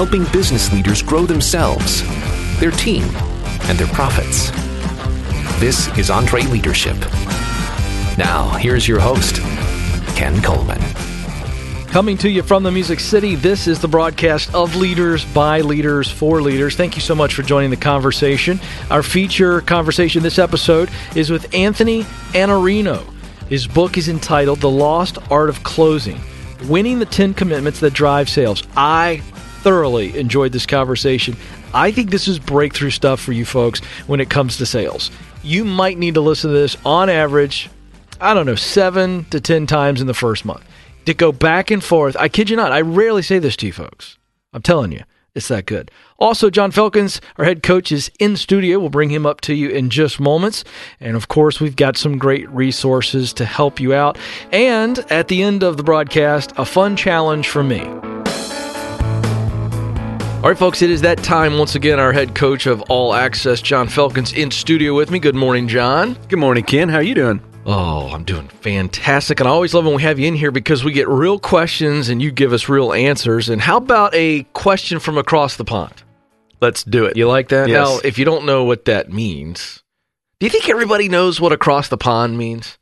helping business leaders grow themselves, their team, and their profits. This is EntreLeadership. Now, here's your host, Ken Coleman. Coming to you from the Music City, this is the broadcast of Leaders by Leaders for Leaders. Thank you so much for joining the conversation. Our feature conversation this episode is with Anthony Iannarino. His book is entitled The Lost Art of Closing Winning the 10 Commitments That Drive Sales. I thoroughly enjoyed this conversation. I think this is breakthrough stuff for you folks when it comes to sales. You might need to listen to this on average, I don't know, seven to 10 times in the first month to go back and forth. I kid you not, I rarely say this to you folks. I'm telling you, it's that good. Also, John Felkins, our head coach, is in studio. We'll bring him up to you in just moments. And of course, we've got some great resources to help you out. And at the end of the broadcast, a fun challenge for me. All right, folks, it is that time once again. Our head coach of All Access, John Felkins, in studio with me. Good morning, John. Good morning, Ken. How are you doing? Oh, I'm doing fantastic. And I always love when we have you in here because we get real questions and you give us real answers. And how about a question from across the pond? Let's do it. You like that? Yes. Now, if you don't know what that means, do you think everybody knows what across the pond means?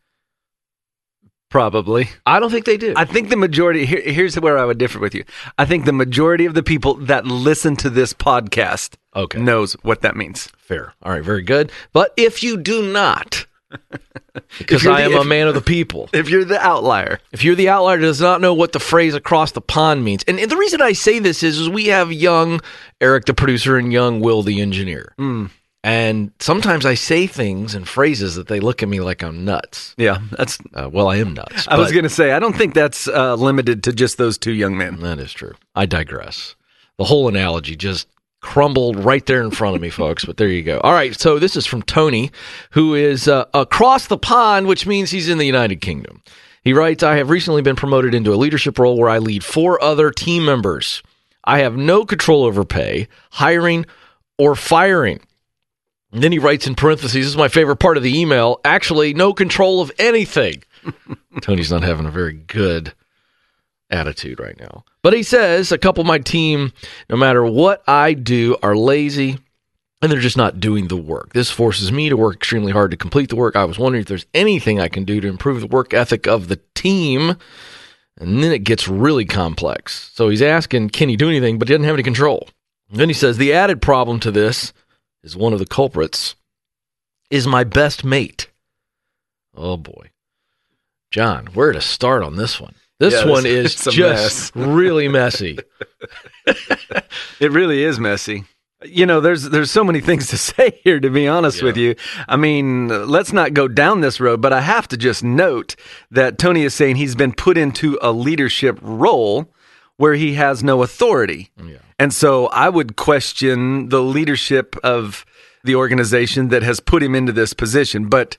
Probably. I don't think they do. I think the majority, here, here's where I would differ with you. I think the majority of the people that listen to this podcast Okay. knows what that means. Fair. All right, very good. But if you do not, because I the- am a man of the people. If you're the outlier, If you're the outlier does not know what the phrase across the pond means, and the reason I say this is, is we have young Eric the producer and young Will the engineer. Hmm. And sometimes I say things and phrases that they look at me like I'm nuts. yeah, that's. Uh, well, I am nuts. I was going to say, I don't think that's uh, limited to just those two young men. That is true. I digress. The whole analogy just crumbled right there in front of me, folks. But there you go. All right. So this is from Tony, who is uh, across the pond, which means he's in the United Kingdom. He writes, I have recently been promoted into a leadership role where I lead four other team members. I have no control over pay, hiring, or firing. And then he writes in parentheses, this is my favorite part of the email, actually, no control of anything. Tony's not having a very good attitude right now. But he says a couple of my team, no matter what I do, are lazy and they're just not doing the work. This forces me to work extremely hard to complete the work. I was wondering if there's anything I can do to improve the work ethic of the team. And then it gets really complex. So he's asking, can he do anything? But he doesn't have any control. And then he says, the added problem to this is one of the culprits is my best mate. Oh boy. John, where to start on this one? This Yeah, one is just really messy. It really is messy. You know, there's there's so many things to say here. To be honest with you, I mean, let's not go down this road. But I have to just note that Tony is saying he's been put into a leadership role where he has no authority, Yeah. and so I would question the leadership of the organization that has put him into this position. But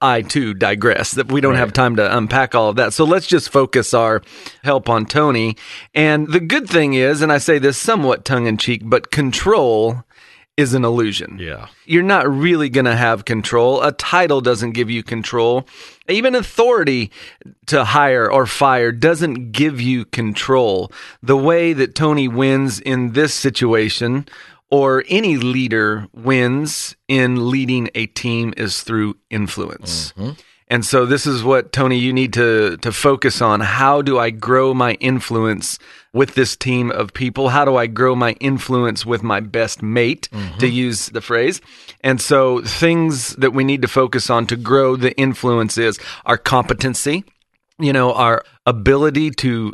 I too digress that we don't have time to unpack all of that. So let's just focus our help on Tony. And the good thing is, and I say this somewhat tongue in cheek, but control is an illusion. Yeah. You're not really going to have control. A title doesn't give you control. Even authority to hire or fire doesn't give you control. The way that Tony wins in this situation or any leader wins in leading a team is through influence. Mm-hmm. And so this is what Tony you need to to focus on. How do I grow my influence with this team of people? How do I grow my influence with my best mate to mm-hmm. use the phrase? And so things that we need to focus on to grow the influence is our competency, you know, our ability to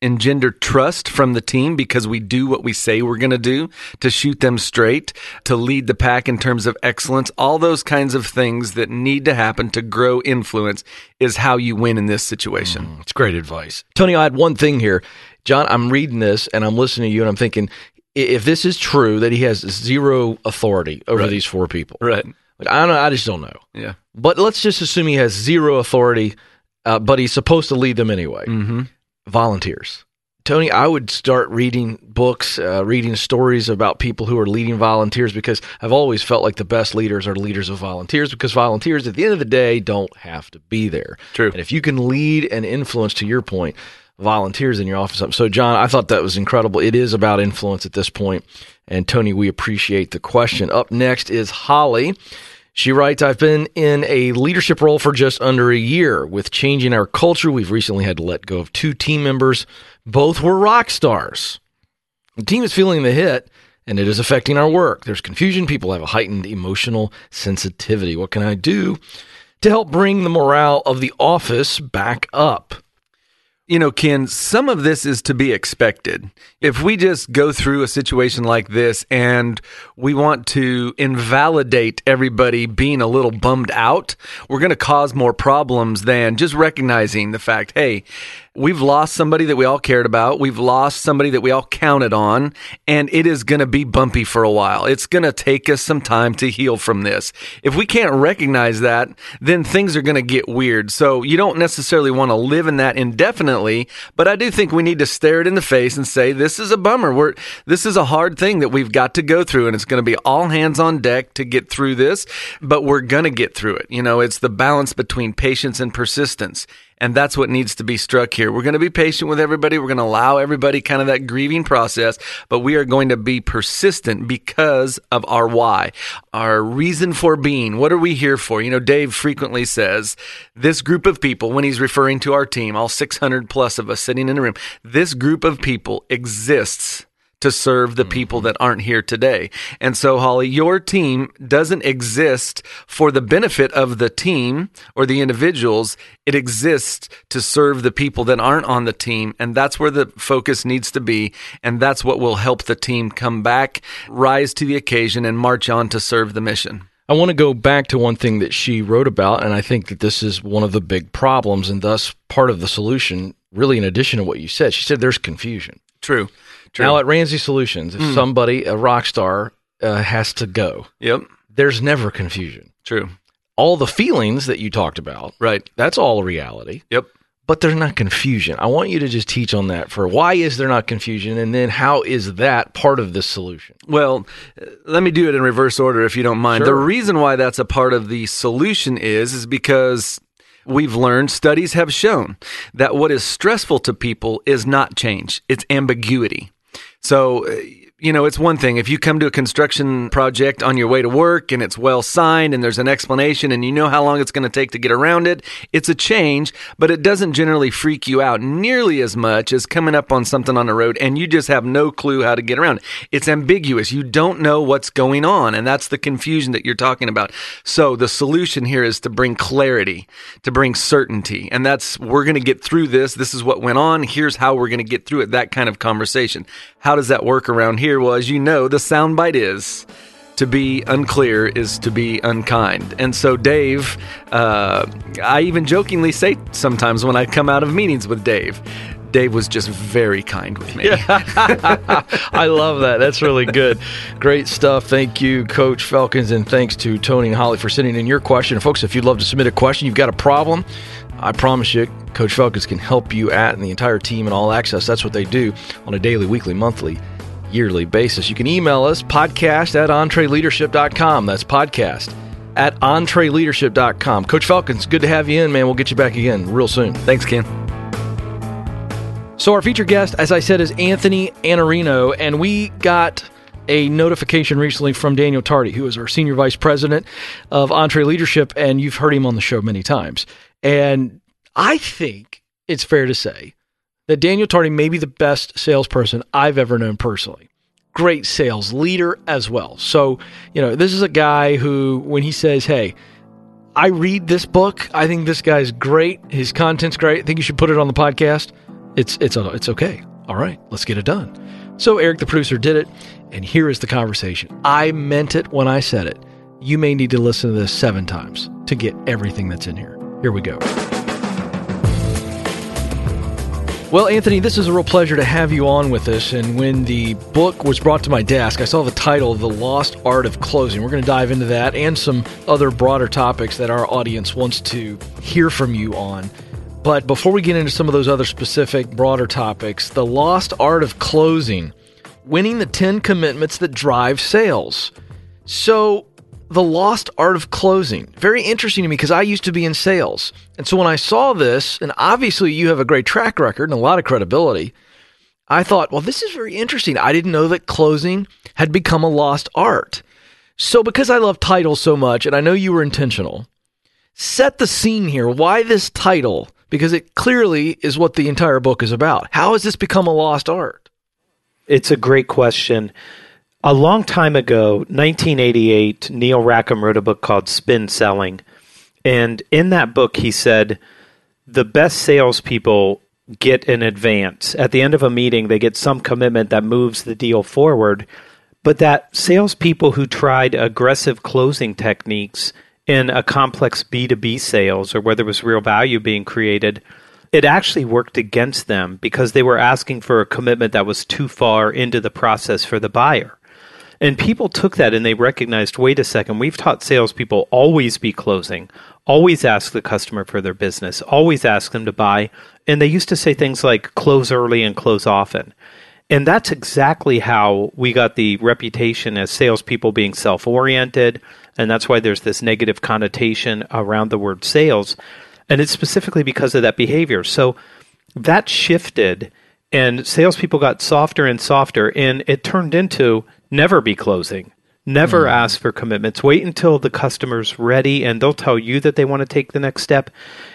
engender trust from the team because we do what we say we're going to do to shoot them straight to lead the pack in terms of excellence all those kinds of things that need to happen to grow influence is how you win in this situation It's great advice. Tony, I had one thing here. John, I'm reading this and I'm listening to you and I'm thinking, if this is true that he has zero authority over these four people, right like, I don't know, I just don't know. yeah But let's just assume he has zero authority, uh, but he's supposed to lead them anyway. mm-hmm. Volunteers. Tony, I would start reading books, uh, reading stories about people who are leading volunteers because I've always felt like the best leaders are leaders of volunteers because volunteers at the end of the day don't have to be there. True. And if you can lead and influence, to your point, volunteers in your office. So, John, I thought that was incredible. It is about influence at this point. And Tony, we appreciate the question. Up next is Holly. She writes, I've been in a leadership role for just under a year. With changing our culture, we've recently had to let go of two team members. Both were rock stars. The team is feeling the hit and it is affecting our work. There's confusion. People have a heightened emotional sensitivity. What can I do to help bring the morale of the office back up? You know, Ken, some of this is to be expected. If we just go through a situation like this and we want to invalidate everybody being a little bummed out, we're going to cause more problems than just recognizing the fact, hey, we've lost somebody that we all cared about. We've lost somebody that we all counted on, and it is going to be bumpy for a while. It's going to take us some time to heal from this. If we can't recognize that, then things are going to get weird. So you don't necessarily want to live in that indefinitely, but I do think we need to stare it in the face and say, this is a bummer. We're, this is a hard thing that we've got to go through, and it's going to be all hands on deck to get through this, but we're going to get through it. You know, it's the balance between patience and persistence. And that's what needs to be struck here. We're going to be patient with everybody. We're going to allow everybody kind of that grieving process, but we are going to be persistent because of our why, our reason for being. What are we here for? You know, Dave frequently says this group of people, when he's referring to our team, all 600 plus of us sitting in a room, this group of people exists to serve the people mm-hmm. that aren't here today. And so, Holly, your team doesn't exist for the benefit of the team or the individuals. It exists to serve the people that aren't on the team. And that's where the focus needs to be. And that's what will help the team come back, rise to the occasion, and march on to serve the mission. I want to go back to one thing that she wrote about, and I think that this is one of the big problems and thus part of the solution, really, in addition to what you said. She said there's confusion. True. True. Now, at Ramsey Solutions, if mm. somebody, a rock star, uh, has to go, yep, there's never confusion. True. All the feelings that you talked about, right? That's all reality. Yep. But there's not confusion. I want you to just teach on that for why is there not confusion, and then how is that part of the solution? Well, let me do it in reverse order, if you don't mind. Sure. The reason why that's a part of the solution is is because we've learned, studies have shown that what is stressful to people is not change, it's ambiguity. So uh, you know, it's one thing if you come to a construction project on your way to work and it's well signed and there's an explanation and you know how long it's going to take to get around it. It's a change, but it doesn't generally freak you out nearly as much as coming up on something on the road and you just have no clue how to get around. It's ambiguous. You don't know what's going on, and that's the confusion that you're talking about. So the solution here is to bring clarity, to bring certainty. And that's we're going to get through this. This is what went on. Here's how we're going to get through it. That kind of conversation. How does that work around here? Well, as you know, the soundbite is to be unclear is to be unkind. And so, Dave, uh, I even jokingly say sometimes when I come out of meetings with Dave, Dave was just very kind with me. I love that. That's really good. Great stuff. Thank you, Coach Felkins, and thanks to Tony and Holly for sending in your question. folks, if you'd love to submit a question, you've got a problem, I promise you, Coach Felkins can help you at and the entire team and all access. That's what they do on a daily, weekly, monthly yearly basis. You can email us podcast at entreleadership.com. That's podcast at entreleadership.com. Coach Felkins, good to have you in, man. We'll get you back again real soon. Thanks, Ken. So, our featured guest, as I said, is Anthony Iannarino, and we got a notification recently from Daniel Tardy, who is our senior vice president of EntreLeadership, and you've heard him on the show many times. And I think it's fair to say that Daniel Tardy may be the best salesperson I've ever known personally. Great sales leader as well. So, you know, this is a guy who, when he says, Hey, I read this book, I think this guy's great, his content's great, I think you should put it on the podcast. It's it's uh, it's okay. All right, let's get it done. So Eric the producer did it, and here is the conversation. I meant it when I said it. You may need to listen to this 7 times to get everything that's in here. Here we go. Well, Anthony, this is a real pleasure to have you on with us. And when the book was brought to my desk, I saw the title, The Lost Art of Closing. We're going to dive into that and some other broader topics that our audience wants to hear from you on. But before we get into some of those other specific, broader topics, The Lost Art of Closing, winning the 10 commitments that drive sales. So, the lost art of closing. Very interesting to me because I used to be in sales. And so when I saw this, and obviously you have a great track record and a lot of credibility, I thought, well, this is very interesting. I didn't know that closing had become a lost art. So because I love titles so much, and I know you were intentional, set the scene here. Why this title? Because it clearly is what the entire book is about. How has this become a lost art? It's a great question. A long time ago, 1988, Neil Rackham wrote a book called Spin Selling. And in that book, he said, the best salespeople get an advance. At the end of a meeting, they get some commitment that moves the deal forward. But that salespeople who tried aggressive closing techniques in a complex B2B sales or where there was real value being created, it actually worked against them because they were asking for a commitment that was too far into the process for the buyer. And people took that and they recognized wait a second, we've taught salespeople always be closing, always ask the customer for their business, always ask them to buy. And they used to say things like close early and close often. And that's exactly how we got the reputation as salespeople being self oriented. And that's why there's this negative connotation around the word sales. And it's specifically because of that behavior. So that shifted, and salespeople got softer and softer. And it turned into never be closing. Never mm. ask for commitments. Wait until the customer's ready and they'll tell you that they want to take the next step.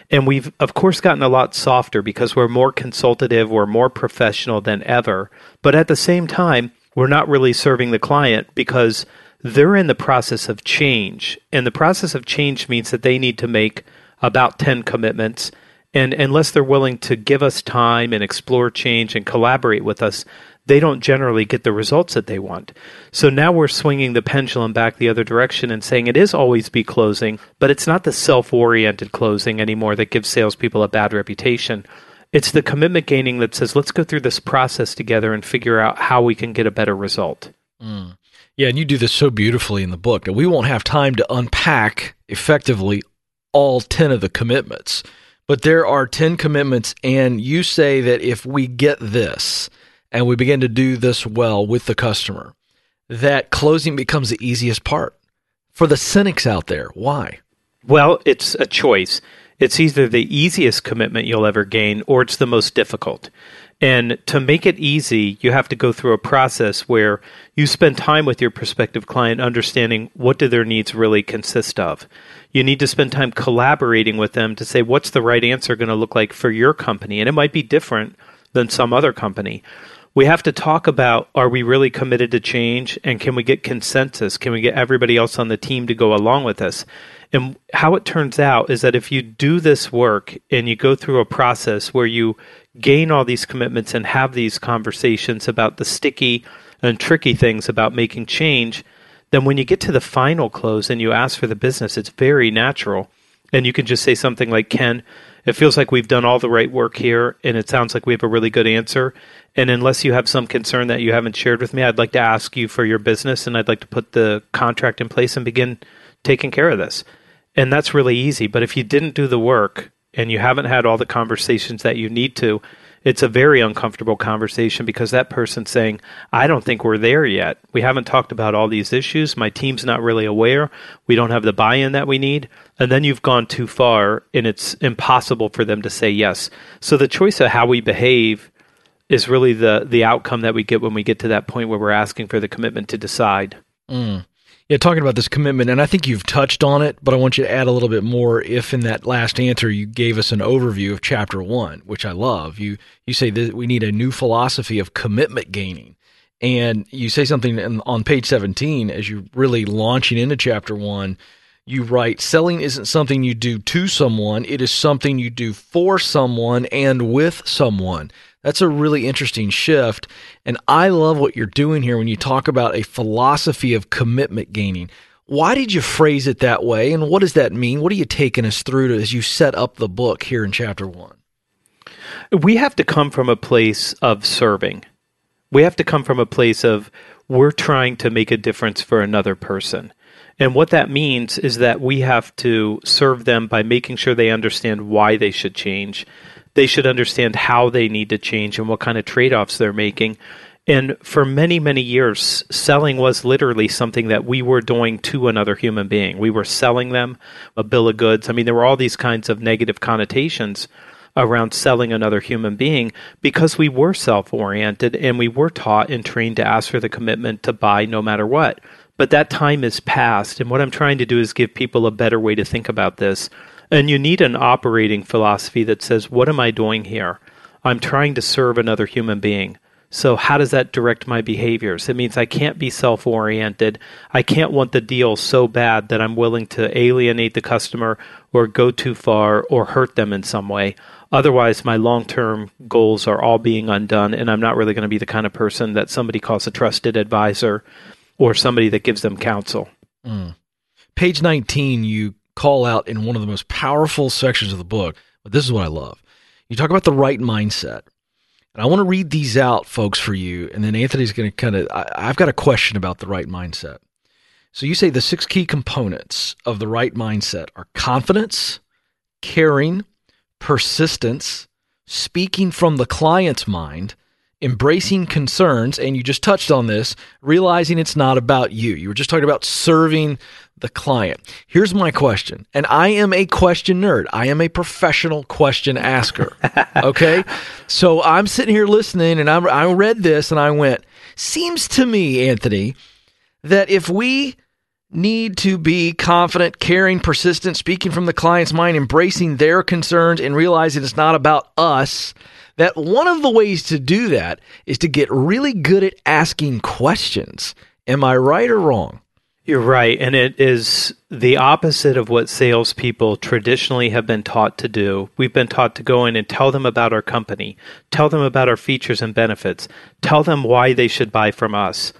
And we've, of course, gotten a lot softer because we're more consultative, we're more professional than ever. But at the same time, we're not really serving the client because they're in the process of change. And the process of change means that they need to make about 10 commitments. And unless they're willing to give us time and explore change and collaborate with us, they don't generally get the results that they want. So now we're swinging the pendulum back the other direction and saying it is always be closing, but it's not the self oriented closing anymore that gives salespeople a bad reputation. It's the commitment gaining that says, let's go through this process together and figure out how we can get a better result. Mm. Yeah, and you do this so beautifully in the book that we won't have time to unpack effectively all 10 of the commitments. But there are 10 commitments, and you say that if we get this, and we begin to do this well with the customer, that closing becomes the easiest part. For the cynics out there, why? Well, it's a choice. It's either the easiest commitment you'll ever gain or it's the most difficult. And to make it easy, you have to go through a process where you spend time with your prospective client understanding what do their needs really consist of. You need to spend time collaborating with them to say what's the right answer going to look like for your company and it might be different than some other company we have to talk about are we really committed to change and can we get consensus? Can we get everybody else on the team to go along with us? And how it turns out is that if you do this work and you go through a process where you gain all these commitments and have these conversations about the sticky and tricky things about making change, then when you get to the final close and you ask for the business, it's very natural. And you can just say something like, Ken, it feels like we've done all the right work here and it sounds like we have a really good answer. And unless you have some concern that you haven't shared with me, I'd like to ask you for your business and I'd like to put the contract in place and begin taking care of this. And that's really easy. But if you didn't do the work and you haven't had all the conversations that you need to, it's a very uncomfortable conversation because that person's saying, I don't think we're there yet. We haven't talked about all these issues. My team's not really aware. We don't have the buy in that we need. And then you've gone too far and it's impossible for them to say yes. So the choice of how we behave is really the the outcome that we get when we get to that point where we're asking for the commitment to decide. Mm. Yeah, talking about this commitment, and I think you've touched on it, but I want you to add a little bit more. If in that last answer you gave us an overview of chapter one, which I love, you you say that we need a new philosophy of commitment gaining, and you say something in, on page seventeen as you're really launching into chapter one. You write, selling isn't something you do to someone; it is something you do for someone and with someone. That's a really interesting shift. And I love what you're doing here when you talk about a philosophy of commitment gaining. Why did you phrase it that way? And what does that mean? What are you taking us through to, as you set up the book here in chapter one? We have to come from a place of serving. We have to come from a place of we're trying to make a difference for another person. And what that means is that we have to serve them by making sure they understand why they should change, they should understand how they need to change and what kind of trade offs they're making. And for many, many years, selling was literally something that we were doing to another human being. We were selling them a bill of goods. I mean, there were all these kinds of negative connotations around selling another human being because we were self oriented and we were taught and trained to ask for the commitment to buy no matter what. But that time is past. And what I'm trying to do is give people a better way to think about this. And you need an operating philosophy that says, what am I doing here? I'm trying to serve another human being. So, how does that direct my behaviors? It means I can't be self oriented. I can't want the deal so bad that I'm willing to alienate the customer or go too far or hurt them in some way. Otherwise, my long term goals are all being undone, and I'm not really going to be the kind of person that somebody calls a trusted advisor or somebody that gives them counsel. Mm. Page 19, you call out in one of the most powerful sections of the book, but this is what I love. You talk about the right mindset. And I want to read these out, folks, for you. And then Anthony's going to kind of, I've got a question about the right mindset. So you say the six key components of the right mindset are confidence, caring, persistence, speaking from the client's mind, embracing concerns, and you just touched on this, realizing it's not about you. You were just talking about serving the client. Here's my question, and I am a question nerd. I am a professional question asker. Okay, so I'm sitting here listening, and I, I read this, and I went, "Seems to me, Anthony, that if we need to be confident, caring, persistent, speaking from the client's mind, embracing their concerns, and realizing it's not about us." That one of the ways to do that is to get really good at asking questions. Am I right or wrong? You're right. And it is the opposite of what salespeople traditionally have been taught to do. We've been taught to go in and tell them about our company, tell them about our features and benefits, tell them why they should buy from us.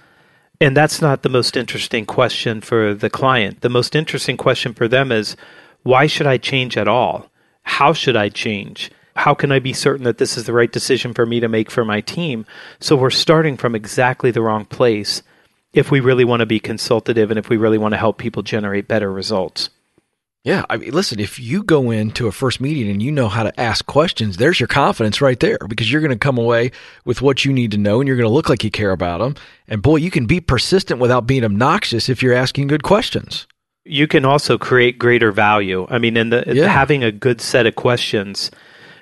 And that's not the most interesting question for the client. The most interesting question for them is why should I change at all? How should I change? How can I be certain that this is the right decision for me to make for my team? So we're starting from exactly the wrong place if we really want to be consultative and if we really want to help people generate better results. Yeah, I mean, listen, if you go into a first meeting and you know how to ask questions, there's your confidence right there because you're going to come away with what you need to know and you're going to look like you care about them. And boy, you can be persistent without being obnoxious if you're asking good questions. You can also create greater value. I mean, in the yeah. having a good set of questions,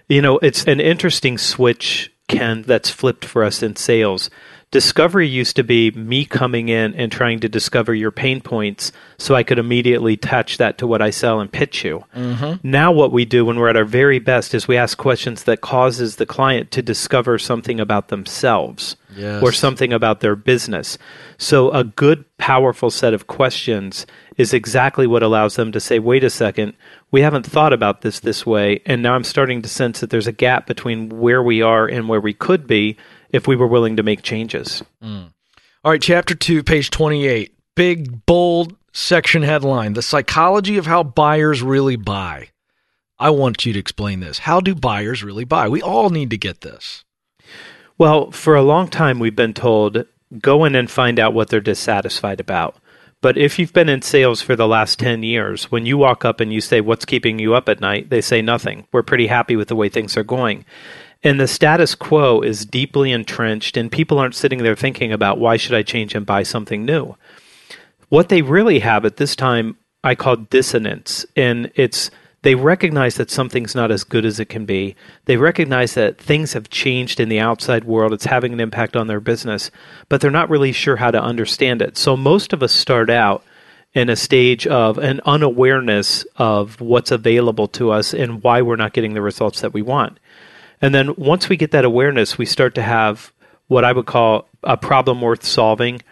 you know, it's an interesting switch Ken that's flipped for us in sales Discovery used to be me coming in and trying to discover your pain points so I could immediately attach that to what I sell and pitch you. Mm-hmm. Now, what we do when we're at our very best is we ask questions that causes the client to discover something about themselves yes. or something about their business. So, a good, powerful set of questions is exactly what allows them to say, wait a second, we haven't thought about this this way. And now I'm starting to sense that there's a gap between where we are and where we could be if we were willing to make changes. Mm. All right, chapter two, page 28. Big, bold section headline The psychology of how buyers really buy. I want you to explain this. How do buyers really buy? We all need to get this. Well, for a long time, we've been told go in and find out what they're dissatisfied about. But if you've been in sales for the last 10 years, when you walk up and you say, What's keeping you up at night? they say nothing. We're pretty happy with the way things are going. And the status quo is deeply entrenched, and people aren't sitting there thinking about why should I change and buy something new. What they really have at this time, I call dissonance, and it's they recognize that something's not as good as it can be. They recognize that things have changed in the outside world. It's having an impact on their business, but they're not really sure how to understand it. So most of us start out in a stage of an unawareness of what's available to us and why we're not getting the results that we want. And then once we get that awareness, we start to have what I would call a problem worth solving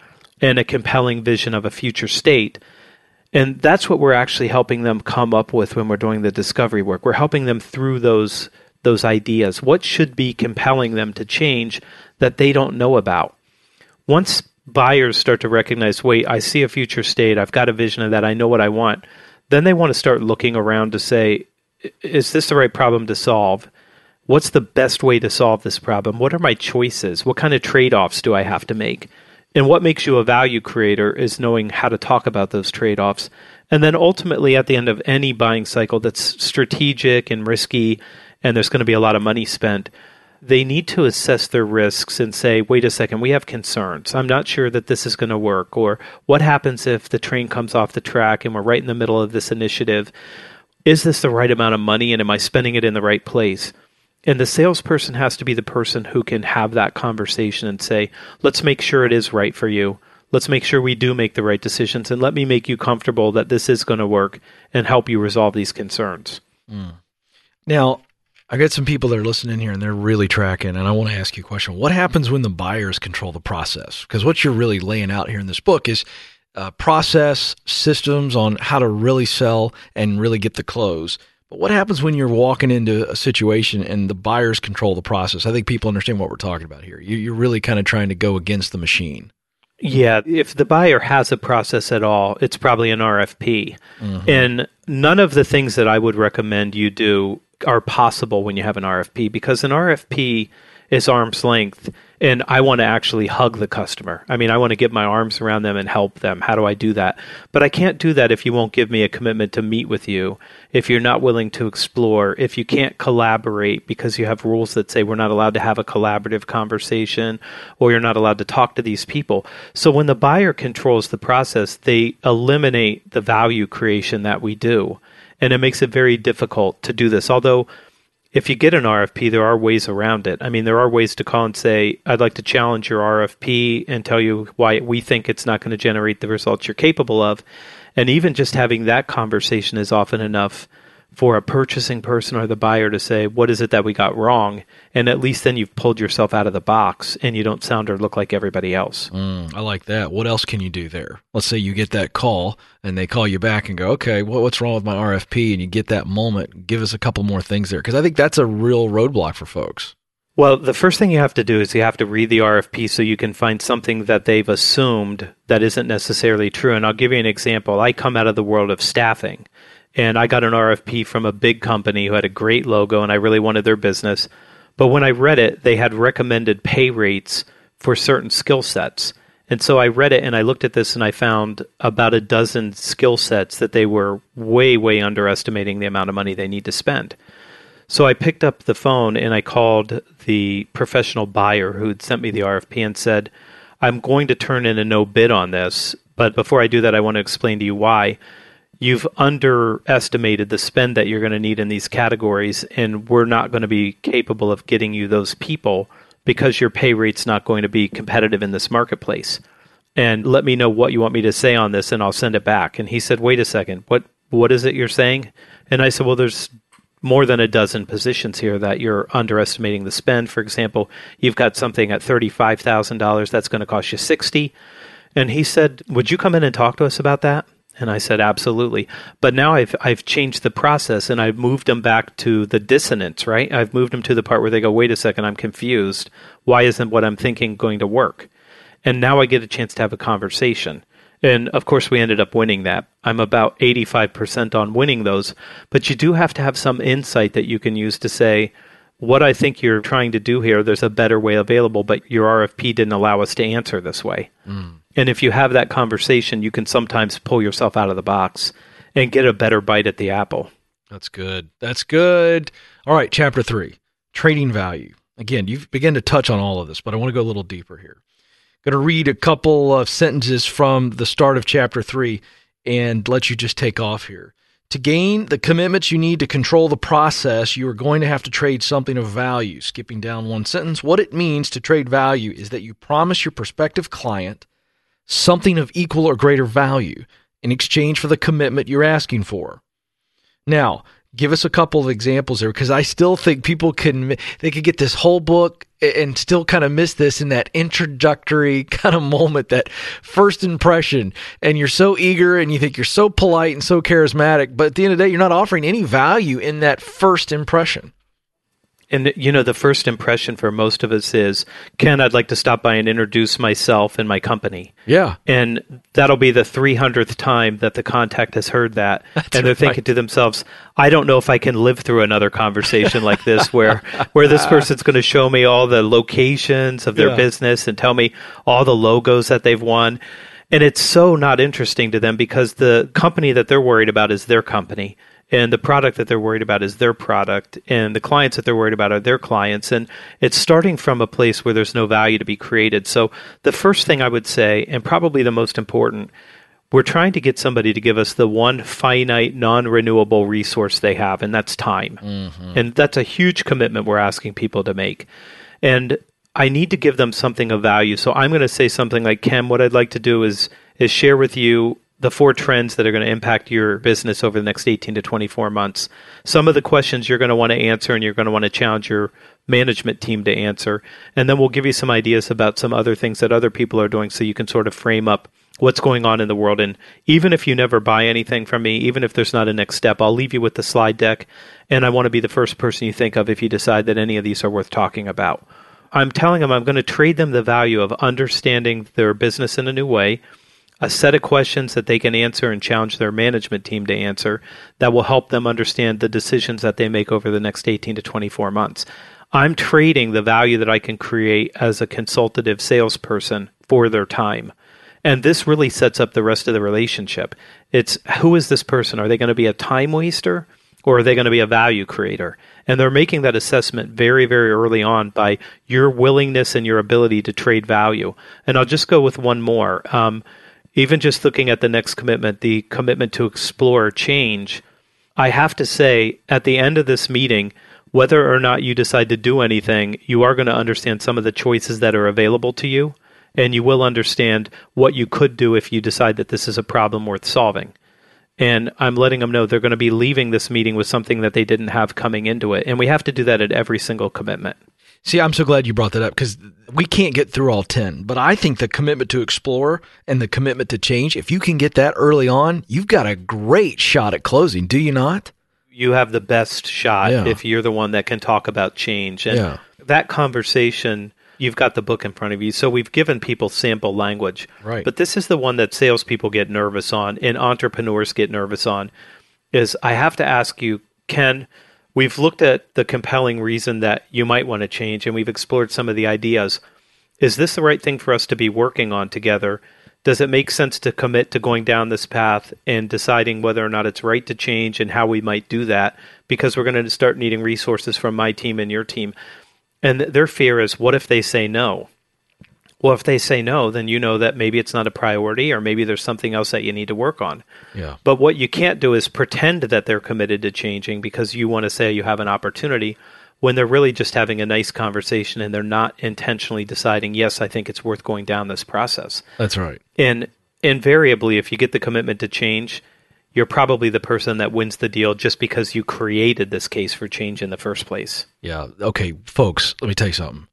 and a compelling vision of a future state. And that's what we're actually helping them come up with when we're doing the discovery work. We're helping them through those those ideas. What should be compelling them to change that they don't know about? Once buyers start to recognize, wait, I see a future state, I've got a vision of that, I know what I want, then they want to start looking around to say, is this the right problem to solve? What's the best way to solve this problem? What are my choices? What kind of trade offs do I have to make? And what makes you a value creator is knowing how to talk about those trade offs. And then ultimately, at the end of any buying cycle that's strategic and risky, and there's going to be a lot of money spent, they need to assess their risks and say, wait a second, we have concerns. I'm not sure that this is going to work. Or what happens if the train comes off the track and we're right in the middle of this initiative? Is this the right amount of money and am I spending it in the right place? And the salesperson has to be the person who can have that conversation and say, let's make sure it is right for you. Let's make sure we do make the right decisions and let me make you comfortable that this is going to work and help you resolve these concerns. Mm. Now, I got some people that are listening here and they're really tracking. And I want to ask you a question. What happens when the buyers control the process? Because what you're really laying out here in this book is uh, process systems on how to really sell and really get the close. But what happens when you're walking into a situation and the buyers control the process? I think people understand what we're talking about here. You're really kind of trying to go against the machine. Yeah, if the buyer has a process at all, it's probably an RFP. Mm-hmm. And none of the things that I would recommend you do are possible when you have an RFP because an RFP is arm's length and I want to actually hug the customer. I mean, I want to get my arms around them and help them. How do I do that? But I can't do that if you won't give me a commitment to meet with you, if you're not willing to explore, if you can't collaborate because you have rules that say we're not allowed to have a collaborative conversation or you're not allowed to talk to these people. So when the buyer controls the process, they eliminate the value creation that we do and it makes it very difficult to do this. Although, if you get an RFP, there are ways around it. I mean, there are ways to call and say, I'd like to challenge your RFP and tell you why we think it's not going to generate the results you're capable of. And even just having that conversation is often enough for a purchasing person or the buyer to say, What is it that we got wrong? And at least then you've pulled yourself out of the box and you don't sound or look like everybody else. Mm, I like that. What else can you do there? Let's say you get that call and they call you back and go, Okay, well, what's wrong with my RFP? And you get that moment. Give us a couple more things there. Because I think that's a real roadblock for folks. Well, the first thing you have to do is you have to read the RFP so you can find something that they've assumed that isn't necessarily true. And I'll give you an example. I come out of the world of staffing and I got an RFP from a big company who had a great logo and I really wanted their business. But when I read it, they had recommended pay rates for certain skill sets. And so I read it and I looked at this and I found about a dozen skill sets that they were way, way underestimating the amount of money they need to spend. So I picked up the phone and I called the professional buyer who had sent me the RFP and said, I'm going to turn in a no bid on this. But before I do that, I want to explain to you why you've underestimated the spend that you're going to need in these categories, and we're not going to be capable of getting you those people because your pay rate's not going to be competitive in this marketplace. And let me know what you want me to say on this, and I'll send it back. And he said, "Wait a second, what what is it you're saying?" And I said, "Well, there's more than a dozen positions here that you're underestimating the spend. For example, you've got something at thirty-five thousand dollars that's going to cost you sixty. And he said, "Would you come in and talk to us about that?" And I said, absolutely. But now I've I've changed the process and I've moved them back to the dissonance, right? I've moved them to the part where they go, wait a second, I'm confused. Why isn't what I'm thinking going to work? And now I get a chance to have a conversation. And of course, we ended up winning that. I'm about 85% on winning those. But you do have to have some insight that you can use to say, what I think you're trying to do here, there's a better way available, but your RFP didn't allow us to answer this way. Mm. And if you have that conversation, you can sometimes pull yourself out of the box and get a better bite at the apple. That's good. That's good. All right, chapter three trading value. Again, you've begun to touch on all of this, but I want to go a little deeper here. I'm going to read a couple of sentences from the start of chapter three and let you just take off here. To gain the commitments you need to control the process, you are going to have to trade something of value. Skipping down one sentence, what it means to trade value is that you promise your prospective client something of equal or greater value in exchange for the commitment you're asking for. Now, give us a couple of examples there because I still think people can they could get this whole book and still kind of miss this in that introductory kind of moment, that first impression. And you're so eager and you think you're so polite and so charismatic, but at the end of the day, you're not offering any value in that first impression. And you know, the first impression for most of us is, Ken, I'd like to stop by and introduce myself and my company. Yeah. And that'll be the 300th time that the contact has heard that. That's and they're right. thinking to themselves, I don't know if I can live through another conversation like this where where this person's going to show me all the locations of their yeah. business and tell me all the logos that they've won. And it's so not interesting to them because the company that they're worried about is their company and the product that they're worried about is their product and the clients that they're worried about are their clients and it's starting from a place where there's no value to be created. So the first thing i would say and probably the most important we're trying to get somebody to give us the one finite non-renewable resource they have and that's time. Mm-hmm. and that's a huge commitment we're asking people to make. And i need to give them something of value. So i'm going to say something like ken what i'd like to do is is share with you the four trends that are going to impact your business over the next 18 to 24 months. Some of the questions you're going to want to answer and you're going to want to challenge your management team to answer. And then we'll give you some ideas about some other things that other people are doing so you can sort of frame up what's going on in the world. And even if you never buy anything from me, even if there's not a next step, I'll leave you with the slide deck. And I want to be the first person you think of if you decide that any of these are worth talking about. I'm telling them I'm going to trade them the value of understanding their business in a new way a set of questions that they can answer and challenge their management team to answer that will help them understand the decisions that they make over the next 18 to 24 months. I'm trading the value that I can create as a consultative salesperson for their time. And this really sets up the rest of the relationship. It's who is this person? Are they going to be a time waster or are they going to be a value creator? And they're making that assessment very, very early on by your willingness and your ability to trade value. And I'll just go with one more. Um, even just looking at the next commitment, the commitment to explore change, I have to say at the end of this meeting, whether or not you decide to do anything, you are going to understand some of the choices that are available to you, and you will understand what you could do if you decide that this is a problem worth solving. And I'm letting them know they're going to be leaving this meeting with something that they didn't have coming into it. And we have to do that at every single commitment. See, I'm so glad you brought that up because we can't get through all 10. But I think the commitment to explore and the commitment to change, if you can get that early on, you've got a great shot at closing, do you not? You have the best shot yeah. if you're the one that can talk about change. And yeah. that conversation, you've got the book in front of you. So we've given people sample language. Right. But this is the one that salespeople get nervous on and entrepreneurs get nervous on is I have to ask you, Ken, We've looked at the compelling reason that you might want to change, and we've explored some of the ideas. Is this the right thing for us to be working on together? Does it make sense to commit to going down this path and deciding whether or not it's right to change and how we might do that? Because we're going to start needing resources from my team and your team. And their fear is what if they say no? Well, if they say no, then you know that maybe it's not a priority or maybe there's something else that you need to work on. Yeah. But what you can't do is pretend that they're committed to changing because you want to say you have an opportunity when they're really just having a nice conversation and they're not intentionally deciding, yes, I think it's worth going down this process. That's right. And invariably, if you get the commitment to change, you're probably the person that wins the deal just because you created this case for change in the first place. Yeah. Okay, folks, let me tell you something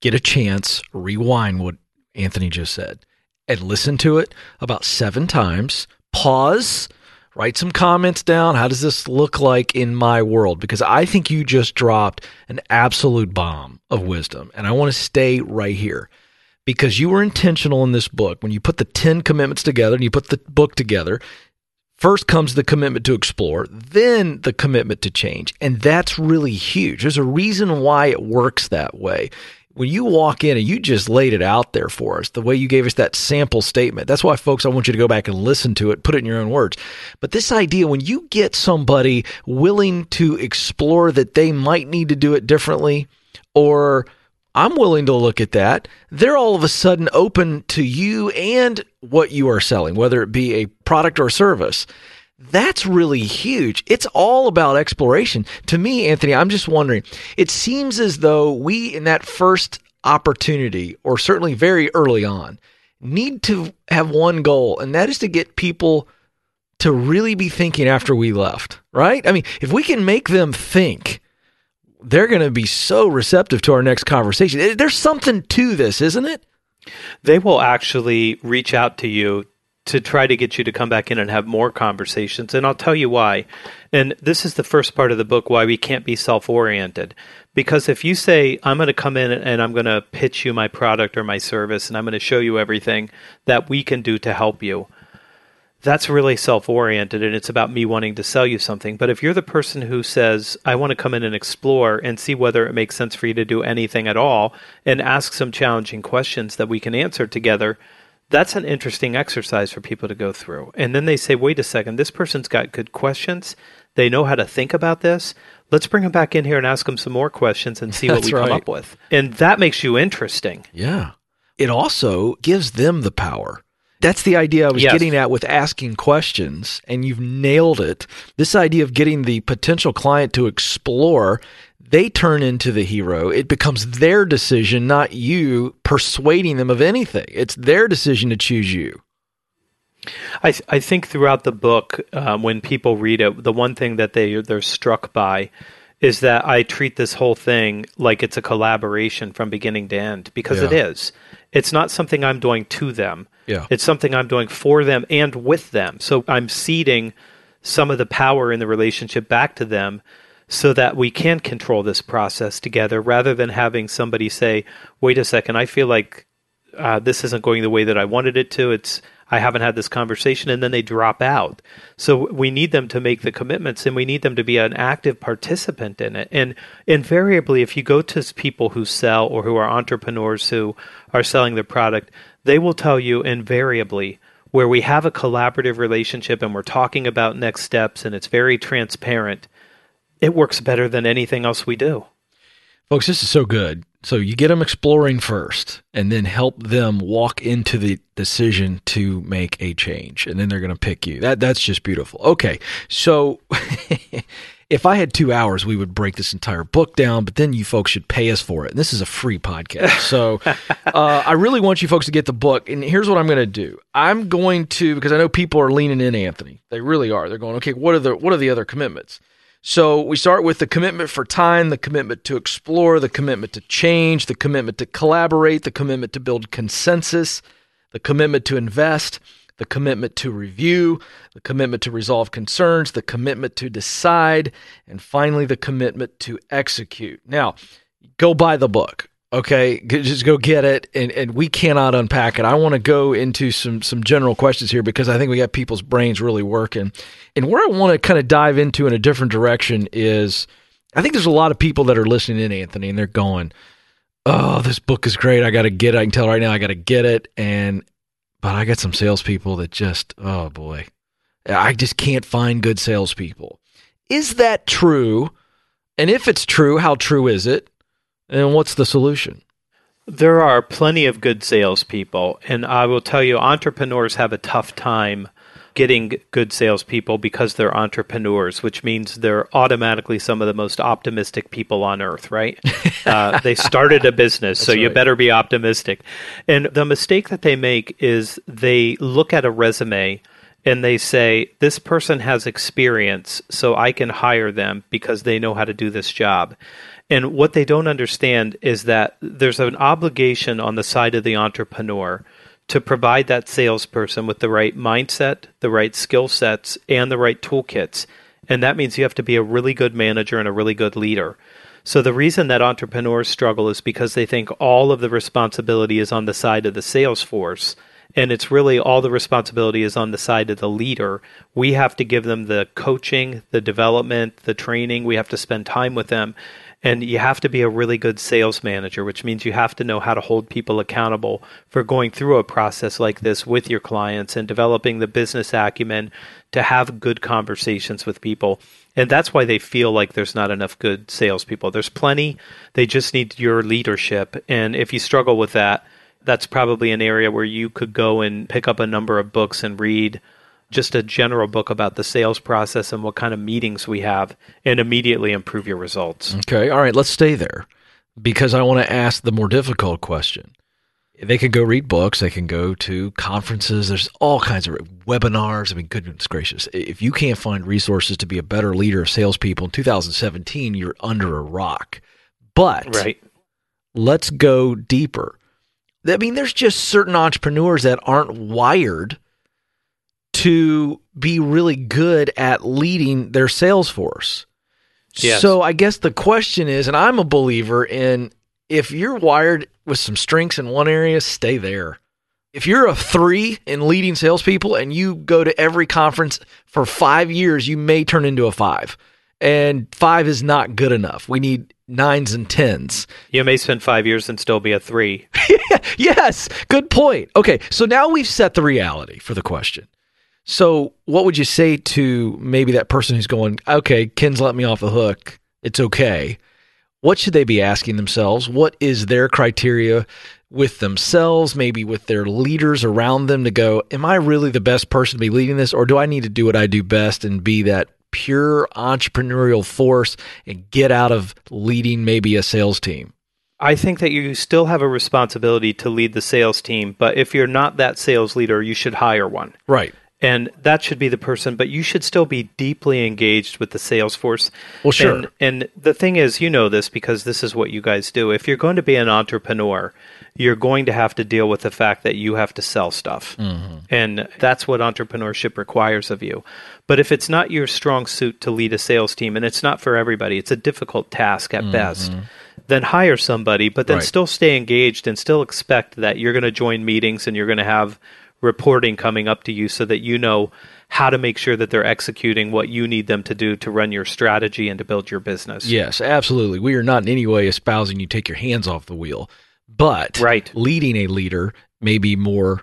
get a chance, rewind what Anthony just said, and listen to it about seven times. Pause, write some comments down. How does this look like in my world? Because I think you just dropped an absolute bomb of wisdom. And I want to stay right here because you were intentional in this book. When you put the 10 commitments together and you put the book together, First comes the commitment to explore, then the commitment to change. And that's really huge. There's a reason why it works that way when you walk in and you just laid it out there for us, the way you gave us that sample statement, that's why, folks, I want you to go back and listen to it, put it in your own words. But this idea, when you get somebody willing to explore that they might need to do it differently, or I'm willing to look at that, they're all of a sudden open to you and what you are selling, whether it be a product or service. That's really huge. It's all about exploration. To me, Anthony, I'm just wondering, it seems as though we, in that first opportunity, or certainly very early on, need to have one goal, and that is to get people to really be thinking after we left, right? I mean, if we can make them think, they're going to be so receptive to our next conversation. There's something to this, isn't it? They will actually reach out to you to try to get you to come back in and have more conversations. And I'll tell you why. And this is the first part of the book why we can't be self oriented. Because if you say, I'm going to come in and I'm going to pitch you my product or my service and I'm going to show you everything that we can do to help you, that's really self oriented and it's about me wanting to sell you something. But if you're the person who says, I want to come in and explore and see whether it makes sense for you to do anything at all and ask some challenging questions that we can answer together, That's an interesting exercise for people to go through. And then they say, wait a second, this person's got good questions. They know how to think about this. Let's bring them back in here and ask them some more questions and see what we That's come up with. And that makes you interesting. Yeah. It also gives them the power. That's the idea I was Yes. getting at with asking questions, and you've nailed it. This idea of getting the potential client to explore, they turn into the hero. It becomes their decision, not you persuading them of anything. It's their decision to choose you. I, th- I think throughout the book, um, when people read it, the one thing that they they're struck by is that I treat this whole thing like it's a collaboration from beginning to end because it Yeah. is. It's not something I'm doing to them. Yeah. It's something I'm doing for them and with them. So I'm ceding some of the power in the relationship back to them so that we can control this process together rather than having somebody say, wait a second, I feel like uh, this isn't going the way that I wanted it to. It's I haven't had this conversation, and then they drop out. So we need them to make the commitments, and we need them to be an active participant in it. And invariably, if you go to people who sell or who are entrepreneurs who are selling their product, they will tell you invariably where we have a collaborative relationship and we're talking about next steps, and it's very transparent. It works better than anything else we do. Folks, this is so good. So you get them exploring first and then help them walk into the decision to make a change and then they're going to pick you. That that's just beautiful. Okay. So if I had 2 hours we would break this entire book down, but then you folks should pay us for it. And this is a free podcast. So uh, I really want you folks to get the book and here's what I'm going to do. I'm going to because I know people are leaning in Anthony. They really are. They're going, "Okay, what are the what are the other commitments?" So we start with the commitment for time, the commitment to explore, the commitment to change, the commitment to collaborate, the commitment to build consensus, the commitment to invest, the commitment to review, the commitment to resolve concerns, the commitment to decide, and finally the commitment to execute. Now, go buy the book. Okay, just go get it, and, and we cannot unpack it. I want to go into some some general questions here because I think we got people's brains really working. And where I want to kind of dive into in a different direction is, I think there's a lot of people that are listening in, Anthony, and they're going, "Oh, this book is great. I got to get it. I can tell right now, I got to get it." And but I got some salespeople that just, oh boy, I just can't find good salespeople. Is that true? And if it's true, how true is it? And what's the solution? There are plenty of good salespeople, and I will tell you, entrepreneurs have a tough time getting good salespeople because they're entrepreneurs, which means they're automatically some of the most optimistic people on earth, right? uh, they started a business, so you better be optimistic. And the mistake that they make is they look at a resume and they say, This person has experience, so I can hire them because they know how to do this job. And what they don't understand is that there's an obligation on the side of the entrepreneur to provide that salesperson with the right mindset, the right skill sets, and the right toolkits. And that means you have to be a really good manager and a really good leader. So the reason that entrepreneurs struggle is because they think all of the responsibility is on the side of the sales force. And it's really all the responsibility is on the side of the leader. We have to give them the coaching, the development, the training. We have to spend time with them. And you have to be a really good sales manager, which means you have to know how to hold people accountable for going through a process like this with your clients and developing the business acumen to have good conversations with people. And that's why they feel like there's not enough good salespeople. There's plenty. They just need your leadership. And if you struggle with that, that's probably an area where you could go and pick up a number of books and read just a general book about the sales process and what kind of meetings we have and immediately improve your results. Okay. All right. Let's stay there because I want to ask the more difficult question. They can go read books. They can go to conferences. There's all kinds of webinars. I mean, goodness gracious. If you can't find resources to be a better leader of salespeople in 2017, you're under a rock. But Right. let's go deeper. I mean, there's just certain entrepreneurs that aren't wired to be really good at leading their sales force. Yes. So I guess the question is, and I'm a believer in if you're wired with some strengths in one area, stay there. If you're a three in leading salespeople and you go to every conference for five years, you may turn into a five. And five is not good enough. We need nines and tens. You may spend five years and still be a three. yes, good point. Okay, so now we've set the reality for the question. So, what would you say to maybe that person who's going, okay, Ken's let me off the hook. It's okay. What should they be asking themselves? What is their criteria with themselves, maybe with their leaders around them to go, am I really the best person to be leading this, or do I need to do what I do best and be that pure entrepreneurial force and get out of leading maybe a sales team? I think that you still have a responsibility to lead the sales team, but if you're not that sales leader, you should hire one. Right. And that should be the person, but you should still be deeply engaged with the sales force. Well, sure. And, and the thing is, you know this because this is what you guys do. If you're going to be an entrepreneur, you're going to have to deal with the fact that you have to sell stuff. Mm-hmm. And that's what entrepreneurship requires of you. But if it's not your strong suit to lead a sales team, and it's not for everybody, it's a difficult task at mm-hmm. best, then hire somebody, but then right. still stay engaged and still expect that you're going to join meetings and you're going to have reporting coming up to you so that you know how to make sure that they're executing what you need them to do to run your strategy and to build your business. Yes, absolutely. We are not in any way espousing you take your hands off the wheel, but right. leading a leader may be more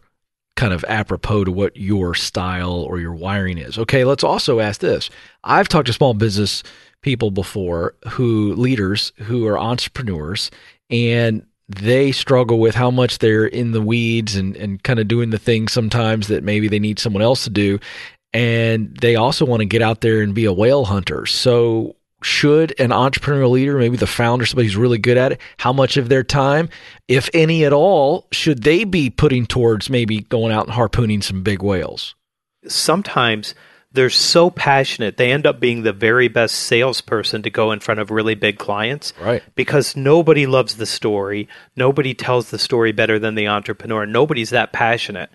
kind of apropos to what your style or your wiring is. Okay, let's also ask this. I've talked to small business people before who leaders who are entrepreneurs and they struggle with how much they're in the weeds and, and kind of doing the things sometimes that maybe they need someone else to do. And they also want to get out there and be a whale hunter. So, should an entrepreneurial leader, maybe the founder, somebody who's really good at it, how much of their time, if any at all, should they be putting towards maybe going out and harpooning some big whales? Sometimes they're so passionate they end up being the very best salesperson to go in front of really big clients right. because nobody loves the story. Nobody tells the story better than the entrepreneur. Nobody's that passionate.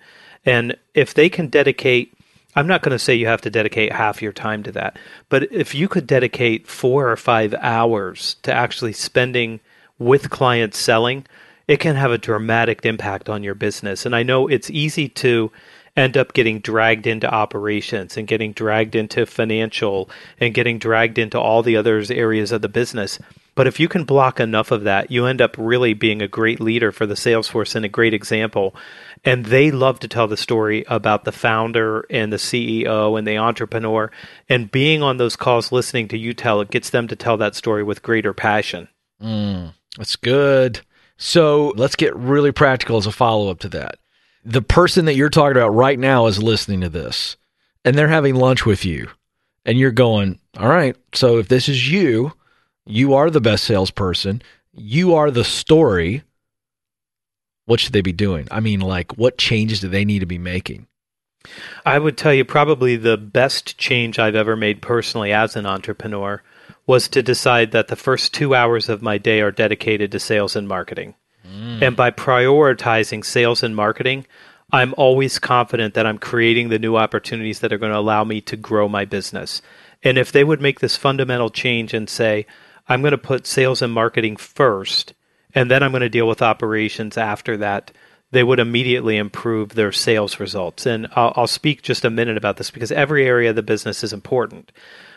And if they can dedicate i'm not going to say you have to dedicate half your time to that but if you could dedicate four or five hours to actually spending with clients selling it can have a dramatic impact on your business. And i know it's easy to end up getting dragged into operations and getting dragged into financial and getting dragged into all the other areas of the business. But if you can block enough of that, you end up really being a great leader for the sales force and a great example. And they love to tell the story about the founder and the CEO and the entrepreneur. And being on those calls, listening to you tell, it gets them to tell that story with greater passion. Mm, that's good. So let's get really practical as a follow up to that the person that you're talking about right now is listening to this and they're having lunch with you and you're going, all right, so if this is you, you are the best salesperson, you are the story. What should they be doing? I mean, like, what changes do they need to be making? I would tell you probably the best change I've ever made personally as an entrepreneur was to decide that the first two hours of my day are dedicated to sales and marketing. Mm. And by prioritizing sales and marketing, I'm always confident that I'm creating the new opportunities that are going to allow me to grow my business. And if they would make this fundamental change and say, I'm going to put sales and marketing first, and then I'm going to deal with operations after that, they would immediately improve their sales results. And I'll, I'll, speak just a minute about this because every area of the business is important.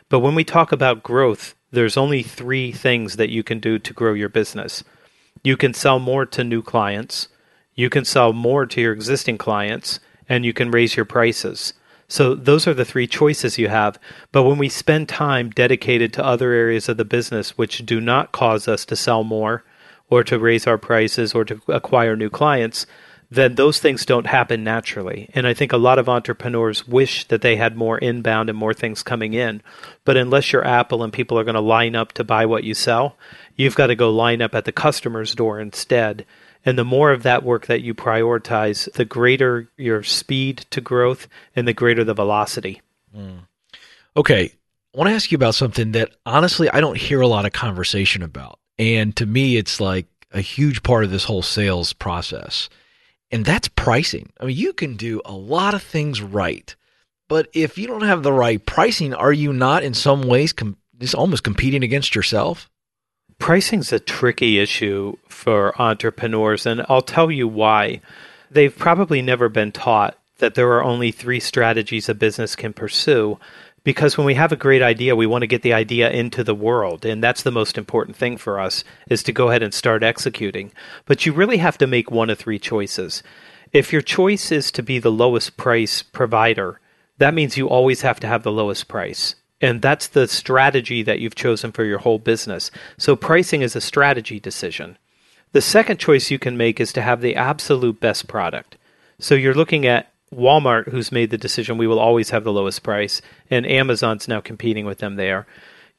But when we talk about growth, there's only three things that you can do to grow your business you can sell more to new clients, you can sell more to your existing clients, and you can raise your prices. So those are the three choices you have. But when we spend time dedicated to other areas of the business which do not cause us to sell more or to raise our prices or to acquire new clients, then those things don't happen naturally. And I think a lot of entrepreneurs wish that they had more inbound and more things coming in. But unless you're Apple and people are going to line up to buy what you sell, you've got to go line up at the customer's door instead. And the more of that work that you prioritize, the greater your speed to growth and the greater the velocity. Mm. Okay. I want to ask you about something that honestly I don't hear a lot of conversation about. And to me, it's like a huge part of this whole sales process and that's pricing. I mean, you can do a lot of things right, but if you don't have the right pricing, are you not in some ways com- just almost competing against yourself? Pricing's a tricky issue for entrepreneurs, and I'll tell you why. They've probably never been taught that there are only three strategies a business can pursue because when we have a great idea, we want to get the idea into the world, and that's the most important thing for us is to go ahead and start executing. But you really have to make one of three choices. If your choice is to be the lowest price provider, that means you always have to have the lowest price. And that's the strategy that you've chosen for your whole business. So pricing is a strategy decision. The second choice you can make is to have the absolute best product. So you're looking at Walmart, who's made the decision we will always have the lowest price, and Amazon's now competing with them there.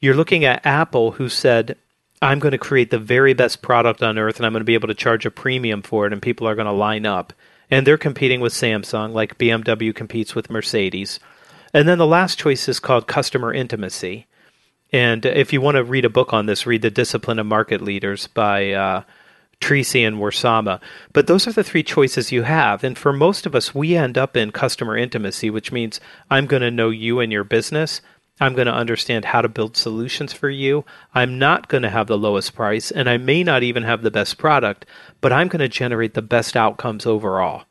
You're looking at Apple, who said, I'm going to create the very best product on earth and I'm going to be able to charge a premium for it, and people are going to line up. And they're competing with Samsung, like BMW competes with Mercedes. And then the last choice is called customer intimacy. And if you want to read a book on this, read The Discipline of Market Leaders by uh, Treacy and Wiersema. But those are the three choices you have. And for most of us, we end up in customer intimacy, which means I'm going to know you and your business. I'm going to understand how to build solutions for you. I'm not going to have the lowest price, and I may not even have the best product, but I'm going to generate the best outcomes overall.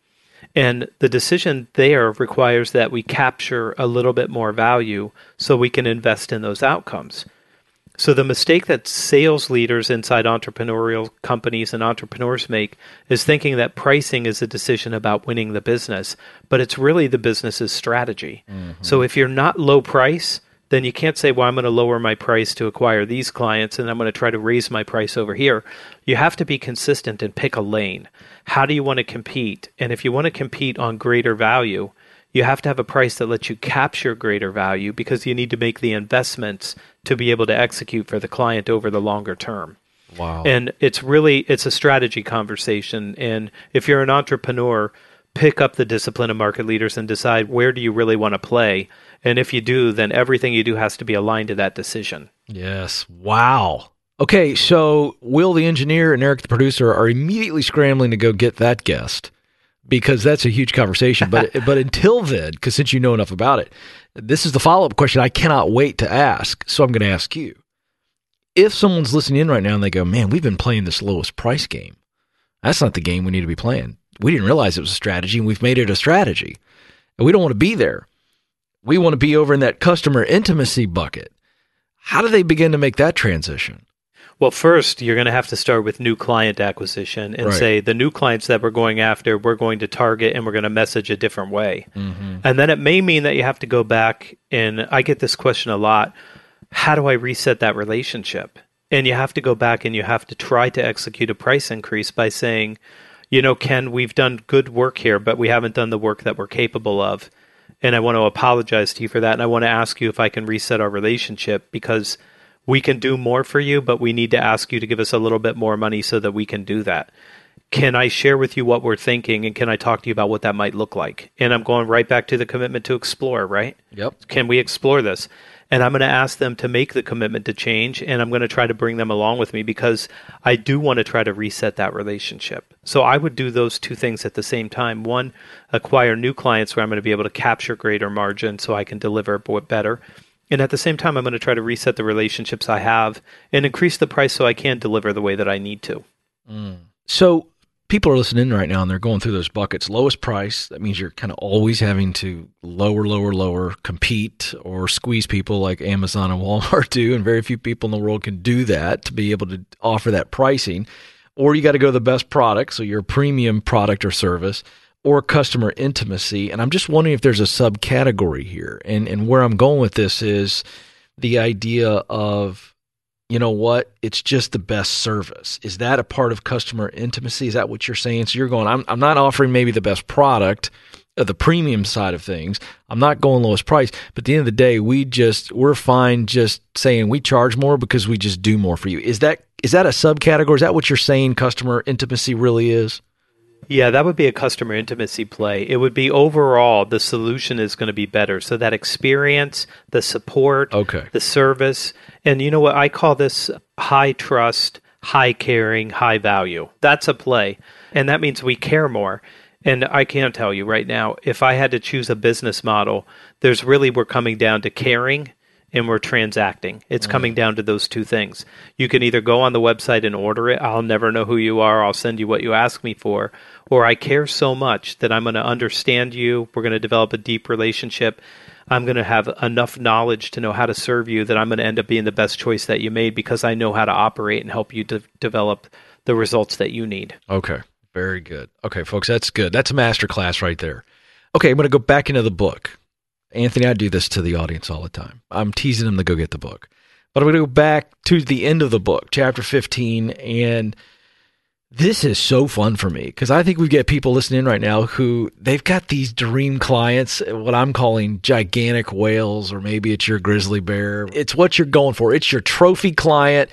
And the decision there requires that we capture a little bit more value so we can invest in those outcomes. So the mistake that sales leaders inside entrepreneurial companies and entrepreneurs make is thinking that pricing is a decision about winning the business, but it's really the business's strategy. Mm-hmm. So if you're not low price, then you can't say, well, I'm going to lower my price to acquire these clients and I'm going to try to raise my price over here. You have to be consistent and pick a lane. How do you want to compete? And if you want to compete on greater value, you have to have a price that lets you capture greater value because you need to make the investments to be able to execute for the client over the longer term. Wow. And it's really it's a strategy conversation and if you're an entrepreneur, pick up the discipline of market leaders and decide where do you really want to play and if you do, then everything you do has to be aligned to that decision. Yes. Wow. Okay, so Will the engineer and Eric the producer are immediately scrambling to go get that guest because that's a huge conversation. But but until then, because since you know enough about it, this is the follow up question I cannot wait to ask. So I'm going to ask you: If someone's listening in right now and they go, "Man, we've been playing this lowest price game," that's not the game we need to be playing. We didn't realize it was a strategy, and we've made it a strategy, and we don't want to be there. We want to be over in that customer intimacy bucket. How do they begin to make that transition? Well, first, you're going to have to start with new client acquisition and right. say the new clients that we're going after, we're going to target and we're going to message a different way. Mm-hmm. And then it may mean that you have to go back and I get this question a lot how do I reset that relationship? And you have to go back and you have to try to execute a price increase by saying, you know, Ken, we've done good work here, but we haven't done the work that we're capable of. And I want to apologize to you for that. And I want to ask you if I can reset our relationship because we can do more for you, but we need to ask you to give us a little bit more money so that we can do that. Can I share with you what we're thinking and can I talk to you about what that might look like? And I'm going right back to the commitment to explore, right? Yep. Can we explore this? And I'm going to ask them to make the commitment to change and I'm going to try to bring them along with me because I do want to try to reset that relationship. So I would do those two things at the same time. One, acquire new clients where I'm going to be able to capture greater margin so I can deliver better and at the same time, I'm going to try to reset the relationships I have and increase the price so I can deliver the way that I need to. Mm. So people are listening right now and they're going through those buckets. Lowest price, that means you're kind of always having to lower, lower, lower, compete or squeeze people like Amazon and Walmart do. And very few people in the world can do that to be able to offer that pricing. Or you got to go the best product. So your premium product or service or customer intimacy. And I'm just wondering if there's a subcategory here. And and where I'm going with this is the idea of you know what? It's just the best service. Is that a part of customer intimacy? Is that what you're saying? So you're going, I'm, I'm not offering maybe the best product, uh, the premium side of things. I'm not going lowest price. But at the end of the day, we just, we're fine just saying we charge more because we just do more for you. Is that, is that a subcategory? Is that what you're saying customer intimacy really is? Yeah, that would be a customer intimacy play. It would be overall the solution is going to be better. So that experience, the support, okay. the service, and you know what I call this high trust, high caring, high value. That's a play. And that means we care more. And I can tell you right now, if I had to choose a business model, there's really we're coming down to caring and we're transacting. It's mm. coming down to those two things. You can either go on the website and order it. I'll never know who you are. I'll send you what you ask me for. Or I care so much that I'm going to understand you. We're going to develop a deep relationship. I'm going to have enough knowledge to know how to serve you that I'm going to end up being the best choice that you made because I know how to operate and help you de- develop the results that you need. Okay. Very good. Okay, folks, that's good. That's a master class right there. Okay, I'm going to go back into the book. Anthony, I do this to the audience all the time. I'm teasing them to go get the book. But I'm going to go back to the end of the book, chapter 15, and this is so fun for me because I think we've got people listening right now who they've got these dream clients, what I'm calling gigantic whales, or maybe it's your grizzly bear. It's what you're going for. It's your trophy client.